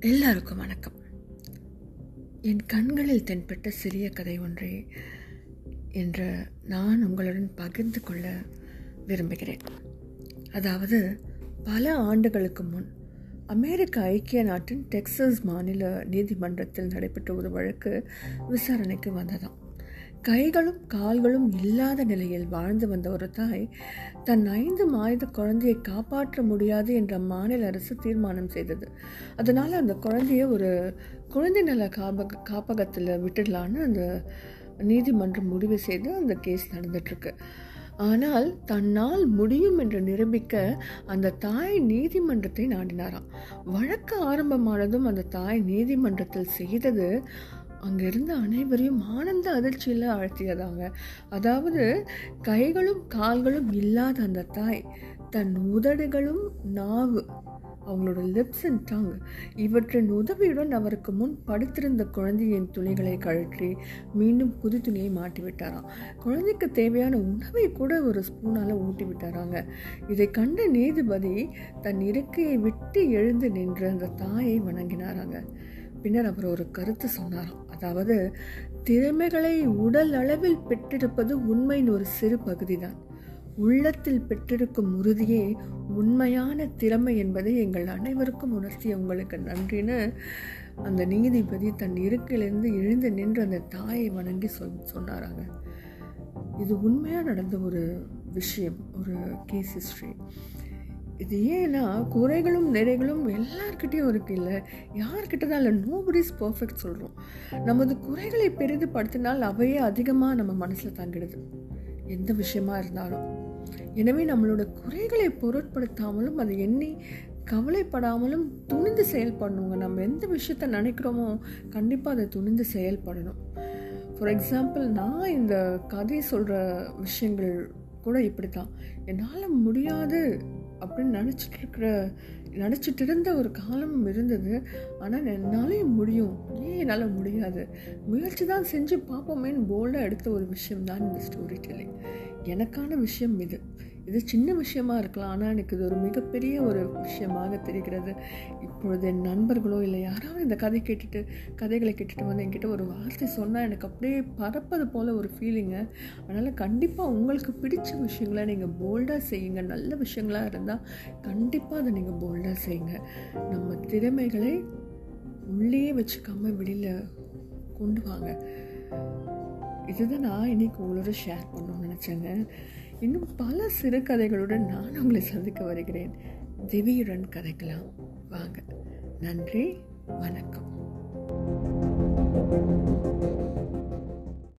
எல்லாருக்கும் வணக்கம். என் கண்களில் தென்பட்ட சிறிய கதை ஒன்றே என்று நான் உங்களுடன் பகிர்ந்து கொள்ள விரும்புகிறேன். அதாவது பல ஆண்டுகளுக்கு முன் அமெரிக்க ஐக்கிய நாட்டின் டெக்சஸ் மாநில நீதிமன்றத்தில் நடைபெற்ற ஒரு வழக்கு விசாரணைக்கு வந்ததாம். கைகளும் கால்களும் இல்லாத நிலையில் வாழ்ந்து வந்த ஒரு தாய் தன் ஐந்து மாத குழந்தையை காப்பாற்ற முடியாது என்ற மாநில அரசு தீர்மானம் செய்தது. அதனால் அந்த குழந்தைய ஒரு குழந்தை நல காப்பக காப்பகத்தில் விட்டுடலான்னு அந்த நீதிமன்றம் முடிவு செய்து அந்த கேஸ் நடந்துட்டுருக்கு. ஆனால் தன்னால் முடியும் என்று நிரூபிக்க அந்த தாய் நீதிமன்றத்தை நாடினாராம். வழக்கு ஆரம்பமானதும் அந்த தாய் நீதிமன்றத்தில் செய்தது அங்கிருந்த அனைவரையும் ஆனந்த அதிர்ச்சியில் ஆழ்த்தியதாங்க அதாவது கைகளும் கால்களும் இல்லாத அந்த தாய் தன் உதடுகளும் நாவு அவங்களோட லிப்ஸ் அண்ட் டங் இவற்றின் உதவியுடன் அவருக்கு முன் படுத்திருந்த குழந்தையின் துணிகளை கழற்றி மீண்டும் புது துணியை மாட்டி விட்டாராம் குழந்தைக்கு தேவையான உணவை கூட ஒரு ஸ்பூனால் ஊட்டி விட்டாராங்க. இதை கண்ட நீதிபதி தன் இருக்கையை விட்டு எழுந்து நின்று அந்த தாயை வணங்கினாராங்க. பின்னர் அவர் ஒரு கருத்து சொன்னாராம். அதாவது திறமைகளை உடல் அளவில் பெற்றிருப்பது உண்மையின் ஒரு சிறு பகுதிதான். உள்ளத்தில் பெற்றிருக்கும் உறுதியே உண்மையான திறமை என்பதை எங்கள் அனைவருக்கும் உணர்த்திய உங்களுக்கு நன்றின்னு அந்த நீதிபதி தன் இருக்கிலிருந்து எழுந்து நின்று அந்த தாயை வணங்கி சொல் சொன்னாராங்க. இது உண்மையாக நடந்த ஒரு விஷயம் ஒரு கேஸ் ஹிஸ்ட்ரி இது ஏன்னா குறைகளும் நிறைகளும் எல்லார்கிட்டையும் இருக்கு இல்லை யார்கிட்ட தான் இல்லை நோபடிஸ் பர்ஃபெக்ட் சொல்கிறோம் நமது குறைகளை பெரிதுபடுத்தினால் அவையே அதிகமாக நம்ம மனசில் தங்கிடுது. எந்த விஷயமா இருந்தாலும். எனவே நம்மளோட குறைகளை பொருட்படுத்தாமலும் அதை எண்ணி கவலைப்படாமலும் துணிந்து செயல்படணுங்க நம்ம எந்த விஷயத்த நினைக்கிறோமோ கண்டிப்பாக அதை துணிந்து செயல்படணும் ஃபார் எக்ஸாம்பிள் நான் இந்த கதை சொல்கிற விஷயங்கள் கூட இப்படி தான் என்னால் முடியாது அப்படின்னு நினச்சிட்டு இருக்கிற நினச்சிட்டு இருந்த ஒரு காலம் இருந்தது. ஆனால் என்னாலே முடியும். ஏன் என்னால் முடியாது? முயற்சி தான் செஞ்சு பார்ப்போமேன்னு போல்டாக எடுத்த ஒரு விஷயம் தான் இந்த ஸ்டோரி டெல்லிங் எனக்கான விஷயம் இது. இது சின்ன விஷயமா இருக்கலாம் ஆனால் எனக்கு இது ஒரு மிகப்பெரிய ஒரு விஷயமாக தெரிகிறது. இப்பொழுது என் நண்பர்களோ இல்லை யாராவது இந்த கதை கேட்டுட்டு கதைகளை கேட்டுட்டு வந்து என்கிட்ட ஒரு வார்த்தை சொன்னால் எனக்கு அப்படியே பறப்பது போல் ஒரு ஃபீலிங்கு அதனால் கண்டிப்பாக உங்களுக்கு பிடிச்ச விஷயங்களை நீங்கள் போல்டாக செய்யுங்க. நல்ல விஷயங்களாக இருந்தால் கண்டிப்பாக அதை நீங்கள் போல்டாக செய்யுங்க. நம்ம திறமைகளை உள்ளே வச்சுக்காம வெளியில் கொண்டு வாங்க. இதுதான் நான் இன்னைக்கு உங்களோட ஷேர் பண்ணணும்னு நினச்சேங்க. இன்னும் பல சிறுகதைகளுடன் நான் உங்களை சந்திக்க வருகிறேன். திவியுடன் கதைக்கலாம். வாங்க. நன்றி. வணக்கம். thank you